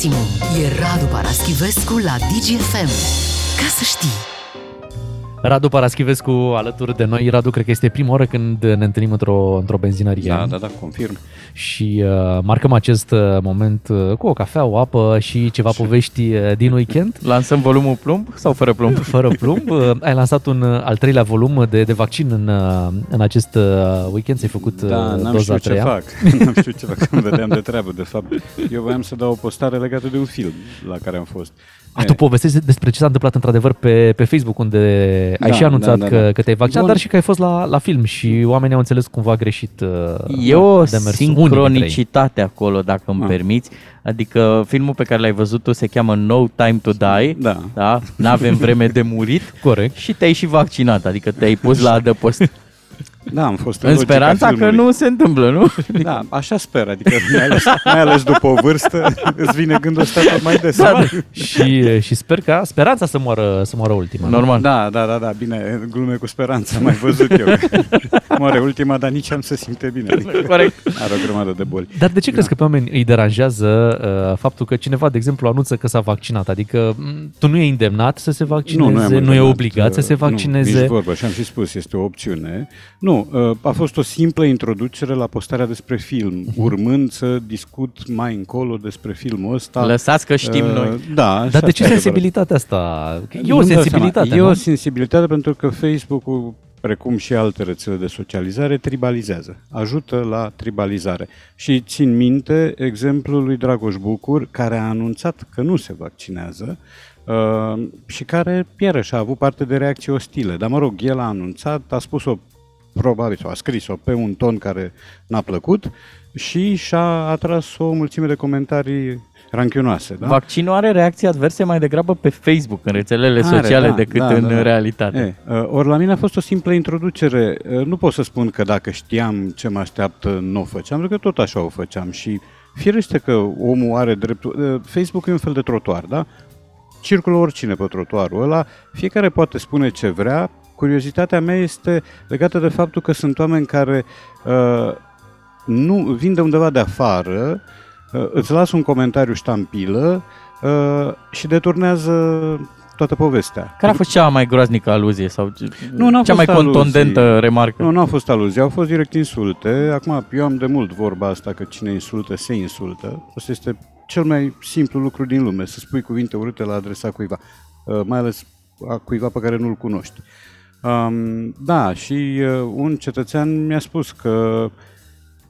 maximum. E Radu Paraschivescu la DGFM. Ca să știi! Radu Paraschivescu alături de noi. Radu, cred că este prima oară când ne întâlnim într-o, într-o benzinărie. Da, da, da, confirm. Și uh, marcăm acest uh, moment uh, cu o cafea, o apă și ceva povești uh, din weekend. Lansăm volumul plumb sau fără plumb? Fără plumb. Uh, ai lansat un uh, al treilea volum de, de vaccin în, uh, în acest uh, weekend. Ți-ai făcut uh, Da, n-am doza știut ce treia. fac. n-am știut ce fac, când vedeam de treabă, de fapt. Eu voiam să dau o postare legată de un film la care am fost. A, tu povestești despre ce s-a întâmplat într-adevăr pe, pe Facebook, unde ai Da, și anunțat da, da, că, da. că te-ai vaccinat, Bun. dar și că ai fost la, la film și oamenii au înțeles cumva greșit uh, E o demersul. Unii dintre ei. sincronicitate acolo, dacă îmi Ah. permiți. Adică filmul pe care l-ai văzut tu se cheamă No Time to Die. Da. da? N-avem vreme de murit. Corect. Și te-ai și vaccinat, adică te-ai pus la adăpost. Da, am fost în logica speranța că filmului. nu se întâmplă, nu? Da, așa sper, adică mai ales, mai ales după o vârstă îți vine gândul ăsta tot mai des. Da, da. și, și sper ca speranța să moară, să moară ultima. nu? Normal. Da, da, da, da, bine, glume cu speranța, am mai văzut eu. Moare ultima, dar nici am să simte bine. Adică Corect. are o grămadă de boli. Dar de ce crezi că pe oameni îi deranjează uh, faptul că cineva, de exemplu, anunță că s-a vaccinat? Adică m, tu nu e îndemnat să se vaccineze, nu, am nu, e întâlnit, obligat să se uh, vaccineze. Nu, nici vorbă, și am și spus, este o opțiune. Nu, uh, a fost o simplă introducere la postarea despre film, urmând să discut mai încolo despre filmul ăsta. Lăsați că știm Uh, noi. Da, și Dar de asta ce e adevărat. sensibilitatea asta? Că E o Nu-mi dau sensibilitate, seama. nu? E o sensibilitate pentru că Facebook-ul, precum și alte rețele de socializare, tribalizează. Ajută la tribalizare. Și țin minte exemplul lui Dragoș Bucur, care a anunțat că nu se vaccinează uh, și care, iarăși, a avut parte de reacții ostile. Dar, mă rog, el a anunțat, a spus-o probabil, sau a scris-o pe un ton care n-a plăcut și și-a atras o mulțime de comentarii ranchionoase. Da? Vaccinul are reacții adverse mai degrabă pe Facebook, în rețelele Are, sociale, da, decât da, în da, da. realitate. E, uh, ori la mine a fost o simplă introducere. Uh, Nu pot să spun că dacă știam ce mă așteaptă, nu o făceam, pentru că tot așa o făceam și firește că omul are dreptul... uh, Facebook e un fel de trotuar, da? Circulă oricine pe trotuarul ăla, fiecare poate spune ce vrea. Curiozitatea mea este legată de faptul că sunt oameni care uh, nu vin de undeva de afară, uh, îți lasă un comentariu ștampilă uh, și deturnează toată povestea. Care a fost cea mai groaznică aluzie sau Nu, n-au cea mai fost aluzii. contundentă remarcă? Nu, nu au fost aluzii, au fost direct insulte. Acum, eu am de mult vorba asta că cine insultă, se insultă. Asta este cel mai simplu lucru din lume, să spui cuvinte urâte la adresa cuiva, uh, mai ales a cuiva pe care nu-l cunoști. Um, da, și uh, un cetățean mi-a spus că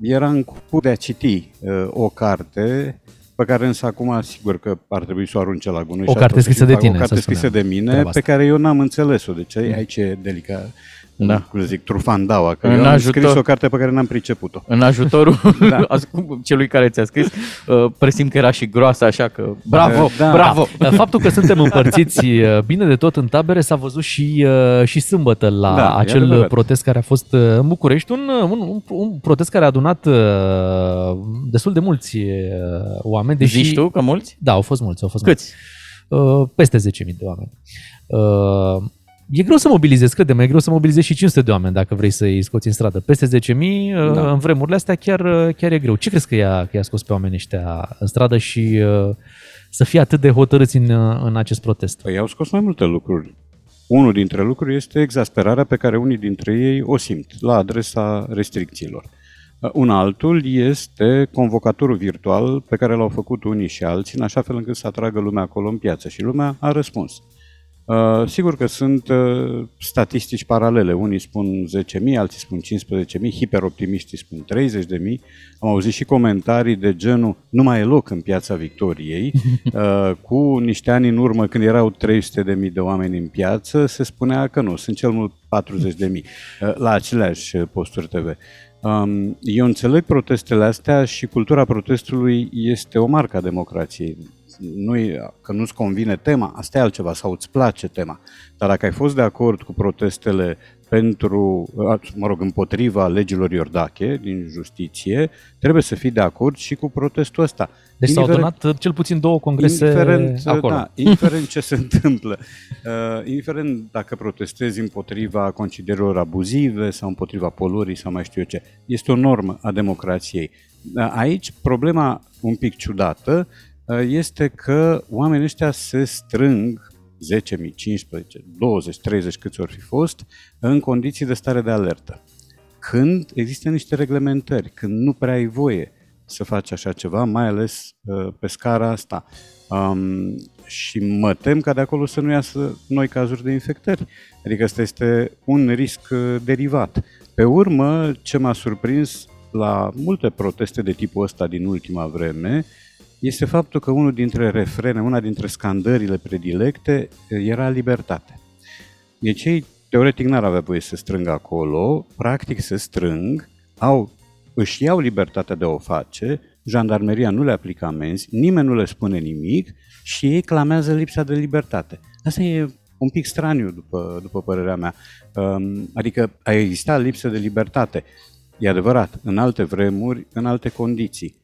era în curs de a citi uh, o carte pe care însă acum sigur că ar trebui să o arunce la gunoi. O și carte ar trebui scrisă să de fac tine, O carte să scrisă spunem, de mine, treaba pe asta. care eu n-am înțeles-o. Deci aici e delicat. Da. Cum să zic, trufandaua, că În eu am ajutor. scris o carte pe care n-am priceput-o. În ajutorul Da. celui care ți-a scris, uh, presim că era și groasă, așa că bravo, Da. bravo! Da. Faptul că suntem împărțiți uh, bine de tot în tabere s-a văzut și, uh, și sâmbătă la Da, e acel adevărat. protest care a fost uh, în București, un, uh, un, un, un protest care a adunat uh, destul de mulți uh, oameni. Deși, Zici tu că mulți? Da, au fost mulți. Au fost Câți? mulți. Uh, peste 10.000 de oameni. Uh, E greu să mobilizezi, crede-mă, e greu să mobilizezi și 500 de oameni dacă vrei să-i scoți în stradă. Peste 10.000, uh, Da. în vremurile astea, chiar, uh, chiar e greu. Ce crezi că i-a, că i-a scos pe oamenii ăștia în stradă și uh, să fie atât de hotărâți în, uh, în acest protest? Păi au scos mai multe lucruri. Unul dintre lucruri este exasperarea pe care unii dintre ei o simt la adresa restricțiilor. Uh, Un altul este convocatorul virtual pe care l-au făcut unii și alții, în așa fel încât să atragă lumea acolo în piață și lumea a răspuns. Uh, sigur că sunt uh, statistici paralele. Unii spun 10.000, alții spun 15.000, hiperoptimiștii spun 30.000. Am auzit și comentarii de genul nu mai e loc în piața Victoriei. Uh, cu niște ani în urmă, când erau 300.000 de oameni în piață, se spunea că nu, sunt cel mult 40.000 uh, la aceleași posturi TV. Um, eu înțeleg protestele astea și cultura protestului este o marcă a democrației. Nu că nu-ți convine tema, asta e altceva, sau îți place tema. Dar dacă ai fost de acord cu protestele pentru, mă rog, împotriva legilor Iordache din justiție, trebuie să fii de acord și cu protestul ăsta. Deci s-au Indiferent- adunat uh, cel puțin două congrese indiferent, acolo. Da, indiferent ce se întâmplă, uh, indiferent dacă protestezi împotriva concedierilor abuzive sau împotriva poluării sau mai știu eu ce, este o normă a democrației. Uh, Aici problema un pic ciudată uh, este că oamenii ăștia se strâng 10.000, 15, 20, 30 câți ori fi fost, în condiții de stare de alertă. Când există niște reglementări, când nu prea ai voie să faci așa ceva, mai ales uh, pe scara asta. Um, și mă tem ca de acolo să nu iasă noi cazuri de infectări. Adică asta este un risc uh, derivat. Pe urmă, ce m-a surprins la multe proteste de tipul ăsta din ultima vreme este faptul că unul dintre refrene, una dintre scandările predilecte era libertate. Deci ei teoretic n-ar avea voie să strângă acolo, practic se strâng, au, își iau libertatea de a o face, jandarmeria nu le aplică amenzi, nimeni nu le spune nimic și ei clamează lipsa de libertate. Asta e un pic straniu, după, după părerea mea. Um, adică a existat lipsă de libertate. E adevărat, în alte vremuri, în alte condiții.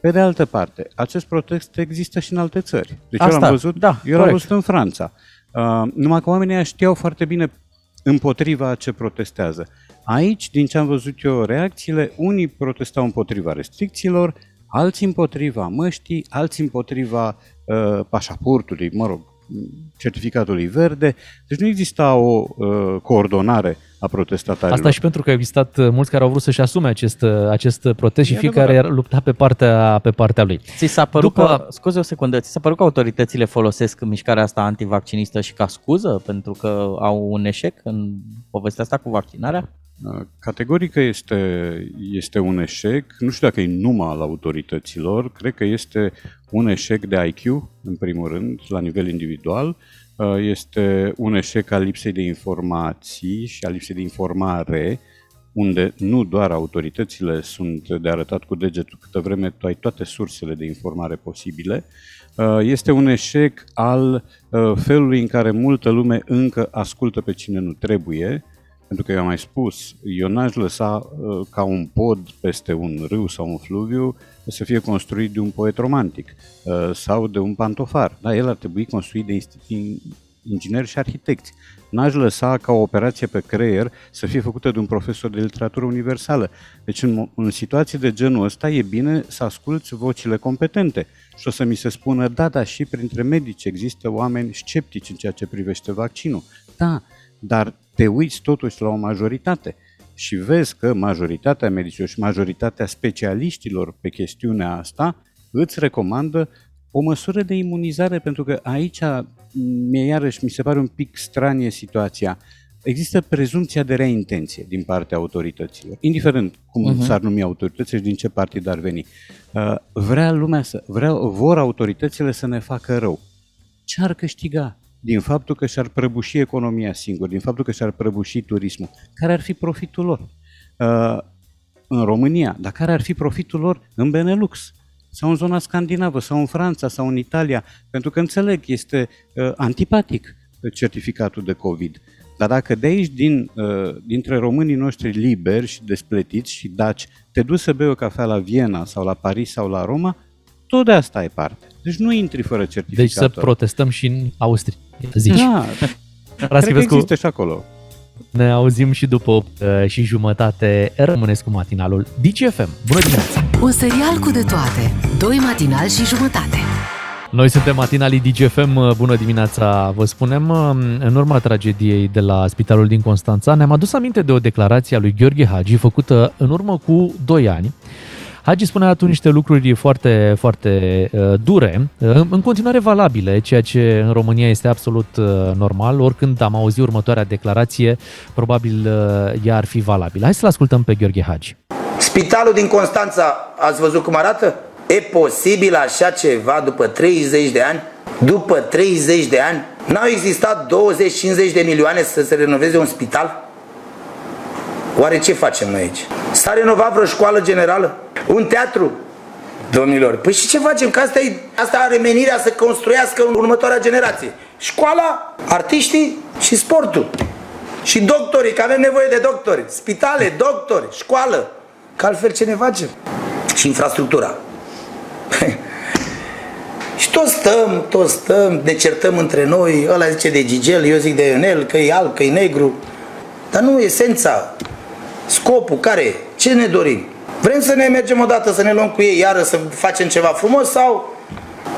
Pe de altă parte, acest protest există și în alte țări. Deci Asta, eu l-am văzut, da, eu l-am corect. văzut în Franța. Uh, numai că oamenii ăia știau foarte bine împotriva a ce protestează. Aici, din ce am văzut eu reacțiile, unii protestau împotriva restricțiilor, alții împotriva măștii, alții împotriva uh, pașaportului, mă rog, certificatului verde. Deci nu exista o uh, coordonare a protestatarilor. Asta și pentru că au existat uh, mulți care au vrut să-și asume acest, uh, acest protest și E fiecare adevărat. lupta pe partea, pe partea lui. Ți s-a părut După- că, scuze o secundă, ți s-a părut că autoritățile folosesc mișcarea asta antivaccinistă și ca scuză pentru că au un eșec în povestea asta cu vaccinarea? Uh, Categoric că este, este un eșec, nu știu dacă e numai al autorităților, cred că este un eșec de IQ, în primul rând, la nivel individual, Uh, este un eșec al lipsei de informații și al lipsei de informare, unde nu doar autoritățile sunt de arătat cu degetul, câtă vreme tu ai toate sursele de informare posibile, Uh, este un eșec al uh, felului în care multă lume încă ascultă pe cine nu trebuie, pentru că eu am mai spus, eu n-aș lăsa uh, ca un pod peste un râu sau un fluviu să fie construit de un poet romantic uh, sau de un pantofar. Da, el ar trebui construit de insti- ingineri și arhitecți. N-aș lăsa ca o operație pe creier să fie făcută de un profesor de literatură universală. Deci în, mo- în situații de genul ăsta e bine să asculți vocile competente și o să mi se spună, da, da, și printre medici există oameni sceptici în ceea ce privește vaccinul. Da, dar te uiți totuși la o majoritate și vezi că majoritatea medicilor și majoritatea specialiștilor pe chestiunea asta îți recomandă o măsură de imunizare, pentru că aici mie iarăși mi se pare un pic stranie situația. Există prezumția de rea intenție din partea autorităților, indiferent cum uh-huh. s-ar numi autoritățile și din ce partid ar veni. Uh, Vrea lumea să, vrea, vor autoritățile să ne facă rău. Ce ar câștiga din faptul că și-ar prăbuși economia singur, din faptul că și-ar prăbuși turismul? Care ar fi profitul lor? Uh, în România, dar care ar fi profitul lor în Benelux? sau în zona scandinavă, sau în Franța, sau în Italia, pentru că înțeleg, este uh, antipatic certificatul de COVID. Dar dacă de aici, din, uh, dintre românii noștri liberi și despletiți și daci, te duci să bei o cafea la Viena sau la Paris sau la Roma, tot de asta ai parte. Deci nu intri fără certificatul. Deci să protestăm și în Austria, zici. Da, cred că Raschivescu, există și acolo. ne auzim și după 8 și jumătate. Rămâneți cu matinalul DGFM. Bună dimineața! Un serial cu de toate. Doi matinali și jumătate. Noi suntem matinalii DGFM, bună dimineața, vă spunem, în urma tragediei de la spitalul din Constanța, ne-am adus aminte de o declarație a lui Gheorghe Hagi făcută în urmă cu 2 ani. Hagi spunea atunci niște lucruri foarte, foarte uh, dure, uh, în continuare valabile, ceea ce în România este absolut uh, normal. Oricând am auzit următoarea declarație, probabil uh, ea ar fi valabilă. Hai să-l ascultăm pe Gheorghe Hagi. Spitalul din Constanța, ați văzut cum arată? E posibil așa ceva după 30 de ani? După 30 de ani? N-au existat 20-50 de milioane să se renoveze un spital? Oare ce facem noi aici? S-a renovat vreo școală generală? Un teatru? Domnilor, păi și ce facem? Că asta, e, asta are menirea să construiască în următoarea generație. Școala, artiștii și sportul. Și doctorii, că avem nevoie de doctori. Spitale, doctori, școală. Că altfel ce ne facem? Și infrastructura. și tot stăm, tot stăm, ne certăm între noi, ăla zice de Gigel, eu zic de Ionel, că e alb, că e negru. Dar nu esența, scopul, care e? Ce ne dorim? Vrem să ne mergem odată, să ne luăm cu ei iară, să facem ceva frumos sau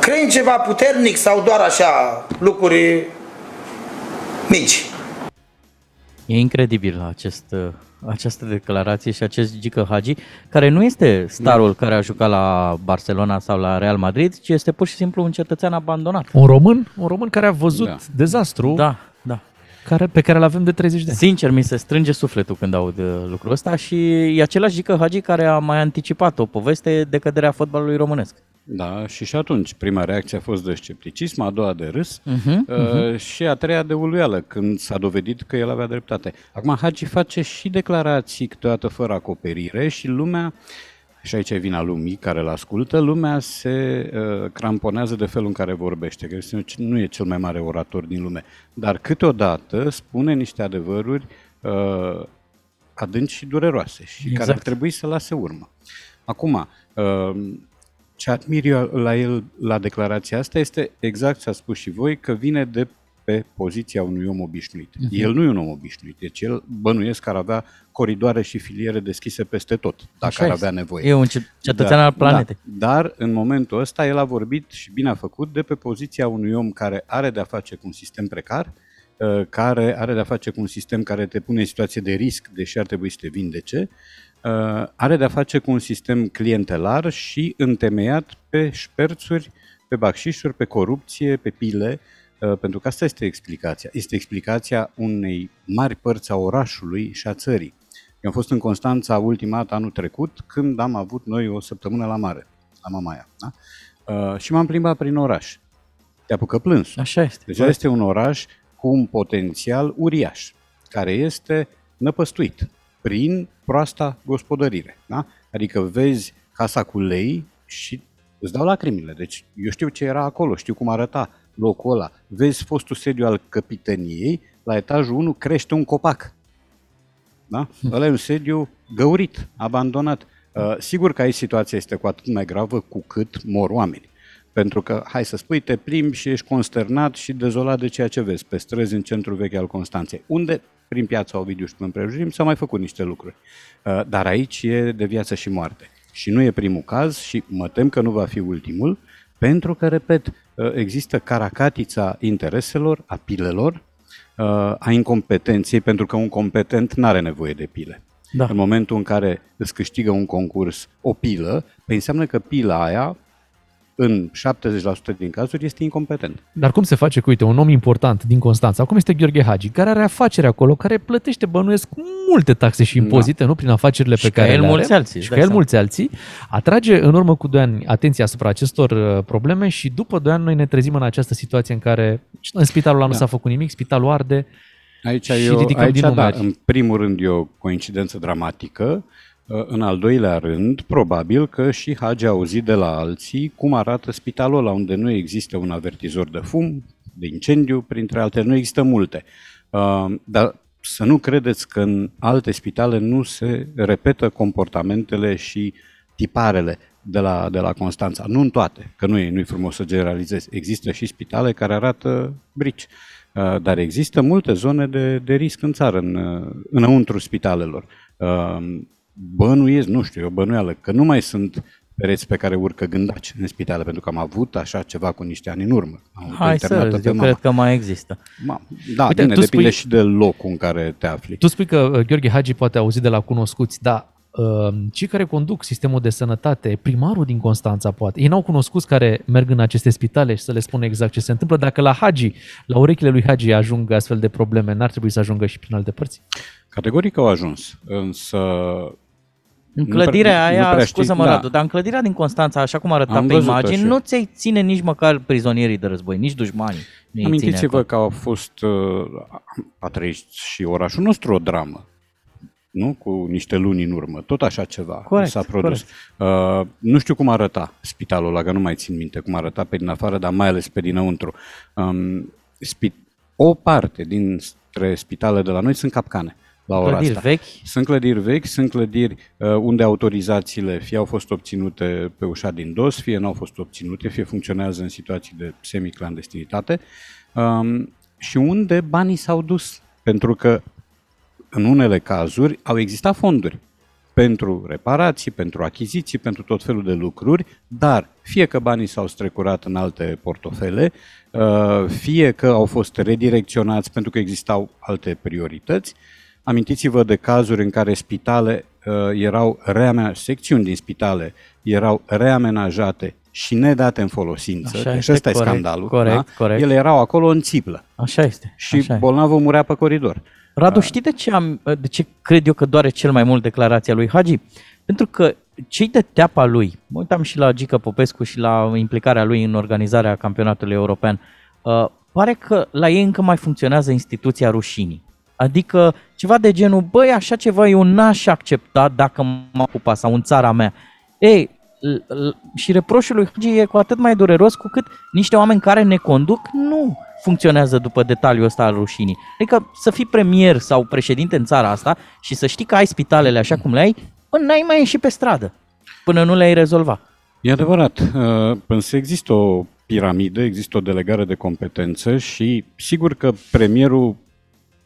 Crei ceva puternic sau doar așa lucruri mici? E incredibil acest, uh, această declarație și acest Gică Hagi, care nu este starul care a jucat la Barcelona sau la Real Madrid, ci este pur și simplu un cetățean abandonat. Un român, un român care a văzut Da. dezastru Da, da. Care, pe care îl avem de 30 de ani. Sincer, mi se strânge sufletul când aud uh, lucrul ăsta și e același Gică Hagi care a mai anticipat o poveste de căderea fotbalului românesc. Da, și și atunci prima reacție a fost de scepticism, a doua de râs Mhm, uh, și a treia de uluială, când s-a dovedit că el avea dreptate. Acum Hagi face și declarații câteodată fără acoperire și lumea, și aici e vina lumii care îl ascultă, lumea se uh, cramponează de felul în care vorbește, că este- nu e cel mai mare orator din lume, dar câteodată spune niște adevăruri uh, adânci și dureroase și exact. care ar Exact. trebui să lase urmă. Acum, uh, ce admir eu la el la declarația asta este exact ce a spus și voi, că vine de pe poziția unui om obișnuit. Uh-huh. El nu e un om obișnuit, deci el bănuiesc că ar avea coridoare și filiere deschise peste tot, dacă Așa ar este. avea nevoie. E un ce- cetățean al planetei. Da, dar în momentul ăsta el a vorbit și bine a făcut de pe poziția unui om care are de-a face cu un sistem precar, uh, care are de-a face cu un sistem care te pune în situație de risc, deși ar trebui să te vindece, uh, are de-a face cu un sistem clientelar și întemeiat pe șperțuri, pe bacșișuri, pe corupție, pe pile, uh, pentru că asta este explicația. Este explicația unei mari părți a orașului și a țării. Eu am fost în Constanța ultima dată anul trecut, când am avut noi o săptămână la mare, la Mamaia. Da? Uh, și m-am plimbat prin oraș. Te apucă plânsul. Așa este. Deci este un oraș cu un potențial uriaș, care este năpăstuit prin proasta gospodărire. Da? Adică vezi casa cu lei și îți dau lacrimile. Deci eu știu ce era acolo, știu cum arăta locul ăla. Vezi fostul sediu al capităniei, la etajul 1 crește un copac. Da? Ăla e un sediu găurit, abandonat. Uh, sigur că aici situația este cu atât mai gravă cu cât mor oameni. Pentru că, hai să spui, te plimbi și ești consternat și dezolat de ceea ce vezi pe străzi în centrul vechi al Constanței, unde, prin piața Ovidiu și prin împrejurim, s-au mai făcut niște lucruri. Uh, Dar aici e de viață și moarte. Și nu e primul caz și mă tem că nu va fi ultimul, pentru că, repet, uh, există caracatița intereselor, a pilelor, uh, a incompetenței, pentru că un competent nu are nevoie de pile. Da. În momentul în care îți câștigă un concurs o pilă, păi înseamnă că pila aia, în 70% din cazuri, este incompetent. Dar cum se face cu, uite, un om important din Constanța, acum este Gheorghe Hagi, care are afaceri acolo, care plătește bănuiesc multe taxe și impozite, nu, prin afacerile pe Și ca care el le are, mulți alții, și îți ca dai el seama. mulți alții, atrage în urmă cu 2 ani atenția asupra acestor uh, probleme și după 2 ani noi ne trezim în această situație în care în spitalul ăla nu Da. s-a făcut nimic, spitalul arde, Aici, Și e o, ridicăm aici din da, numeri. în primul rând e o coincidență dramatică, în al doilea rând, probabil că și Hagi a auzit de la alții cum arată spitalul ăla, unde nu există un avertizor de fum, de incendiu, printre altele, nu există multe. Uh, Dar să nu credeți că în alte spitale nu se repetă comportamentele și tiparele de la, de la Constanța. Nu în toate, că nu e, nu e frumos să generalizez. Există și spitale care arată brici. Uh, Dar există multe zone de, de risc în țară, în, uh, înăuntru spitalelor. Uh, Bănuiesc, nu știu, e o bănuială, că nu mai sunt pereți pe care urcă gândaci în spitale, pentru că am avut așa ceva cu niște ani în urmă. Am avut o Hai internată să pe eu mama. cred că mai există. Ma, da, Uite, bine, tu depinde spui- și de locul în care te afli. Tu spui că uh, Gheorghe Hagi poate auzi de la cunoscuți, dar uh, cei care conduc sistemul de sănătate, primarul din Constanța poate, ei n-au cunoscuți care merg în aceste spitale și să le spună exact ce se întâmplă. Dacă la Hagi, la urechile lui Hagi ajung astfel de probleme, n-ar trebui să ajungă și prin alte părți? Categoric au ajuns, însă În Nu prea- clădirea nu aia, prea scuză-mă, știi, da. Radu, dar în clădirea din Constanța, așa cum arăta Am pe văzut imagini, așa. nu ți ține nici măcar prizonierii de război, nici dușmanii. nu îi ține amintiți-vă acolo. că a fost, uh, a trăit și orașul nostru o dramă, nu? Cu niște luni în urmă, tot așa ceva Corect, s-a produs. Uh, nu știu cum arăta spitalul ăla, că nu mai țin minte cum arăta pe din afară, dar mai ales pe dinăuntru. Um, spi- o parte dintre spitale de la noi sunt capcane la ora Clădiri asta. vechi, Sunt clădiri vechi, sunt clădiri uh, unde autorizațiile fie au fost obținute pe ușa din dos, fie nu au fost obținute, fie funcționează în situații de semiclandestinitate um, și unde banii s-au dus. Pentru că în unele cazuri au existat fonduri pentru reparații, pentru achiziții, pentru tot felul de lucruri, dar fie că banii s-au strecurat în alte portofele, uh, fie că au fost redirecționați pentru că existau alte priorități. Amintiți-vă de cazuri în care spitale uh, erau reamenajate, secțiuni din spitale erau reamenajate și nedate în folosință. Așa deci este, ăsta corect, e scandalul. corect, da? corect. Ele erau acolo în țiplă Așa este. și așa e. bolnavul murea pe coridor. Radu, știi de ce, am, de ce cred eu că doare cel mai mult declarația lui Hagi? Pentru că cei de teapa lui, mă uitam și la Gica Popescu și la implicarea lui în organizarea campionatului european, uh, pare că la ei încă mai funcționează instituția rușinii. Adică ceva de genul, băi, așa ceva eu n-aș accepta dacă mă ocupa sau în țara mea. Ei, l- l- și reproșul lui Hagi e cu atât mai dureros cu cât niște oameni care ne conduc nu funcționează după detaliul ăsta al rușinii. Adică să fii premier sau președinte în țara asta și să știi că ai spitalele așa cum le ai, bă, n-ai mai ieși pe stradă până nu le-ai rezolva. E adevărat, uh, însă există o piramidă, există o delegare de competență și sigur că premierul,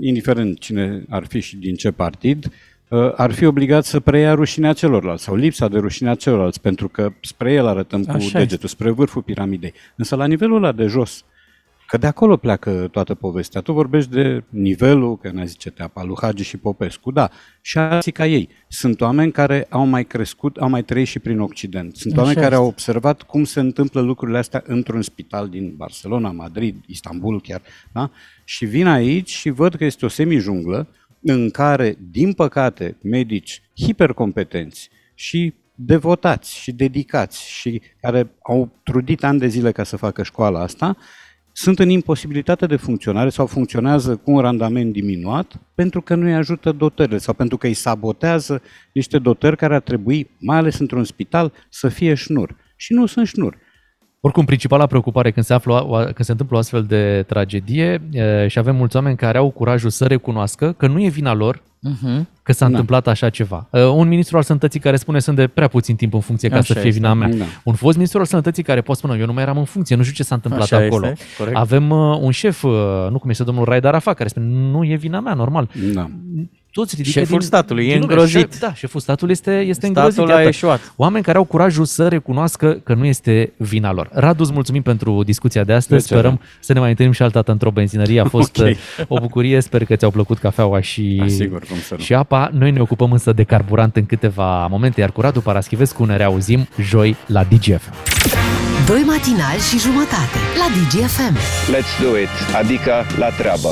indiferent cine ar fi și din ce partid, uh, ar fi obligat să preia rușinea celorlalți sau lipsa de rușinea celorlalți, pentru că spre el arătăm cu Așa degetul, spre vârful piramidei. Însă la nivelul ăla de jos, că de acolo pleacă toată povestea. Tu vorbești de nivelul, că ne zice teapa, lui Hagi și Popescu, da, și alții ca ei. Sunt oameni care au mai crescut, au mai trăit și prin Occident. Sunt Așa oameni care este. au observat cum se întâmplă lucrurile astea într-un spital din Barcelona, Madrid, Istanbul chiar, da? Și vin aici și văd că este o semijunglă în care, din păcate, medici hipercompetenți și devotați și dedicați și care au trudit ani de zile ca să facă școala asta, sunt în imposibilitate de funcționare sau funcționează cu un randament diminuat pentru că nu îi ajută dotările sau pentru că îi sabotează niște dotări care ar trebui, mai ales într-un spital, să fie șnur. Și nu sunt șnur. Oricum, principala preocupare când se, află, când se întâmplă o astfel de tragedie e, și avem mulți oameni care au curajul să recunoască că nu e vina lor Uh-huh. că s-a Da. întâmplat așa ceva. Uh, Un ministru al sănătății care spune sunt de prea puțin timp în funcție ca Așa să fie este. vina mea. Da. Un fost ministru al sănătății care poate spune eu nu mai eram în funcție, nu știu ce s-a întâmplat Așa acolo. este, corect. Avem uh, un șef, uh, nu cum este domnul Raed Arafat, care spune nu e vina mea, normal. Da. Toți ridică Șeful din, statului, e din lume. îngrozit. Șef, da, șeful statului este, este Statul îngrozit. a iată. eșuat. Oameni care au curajul să recunoască că nu este vina lor. Radu, îți mulțumim pentru discuția de astăzi. De ce, Sperăm să ne mai întâlnim și altă dată într-o benzinărie. A fost Ok. uh, o bucurie. Sper că ți-au plăcut cafeaua și, Sigur, cum să nu. și apa. Noi ne ocupăm însă de carburant în câteva momente, iar cu Radu Paraschivescu ne reauzim joi la DGF. Doi matinali și jumătate la DGFM. Let's do it, adică la treabă.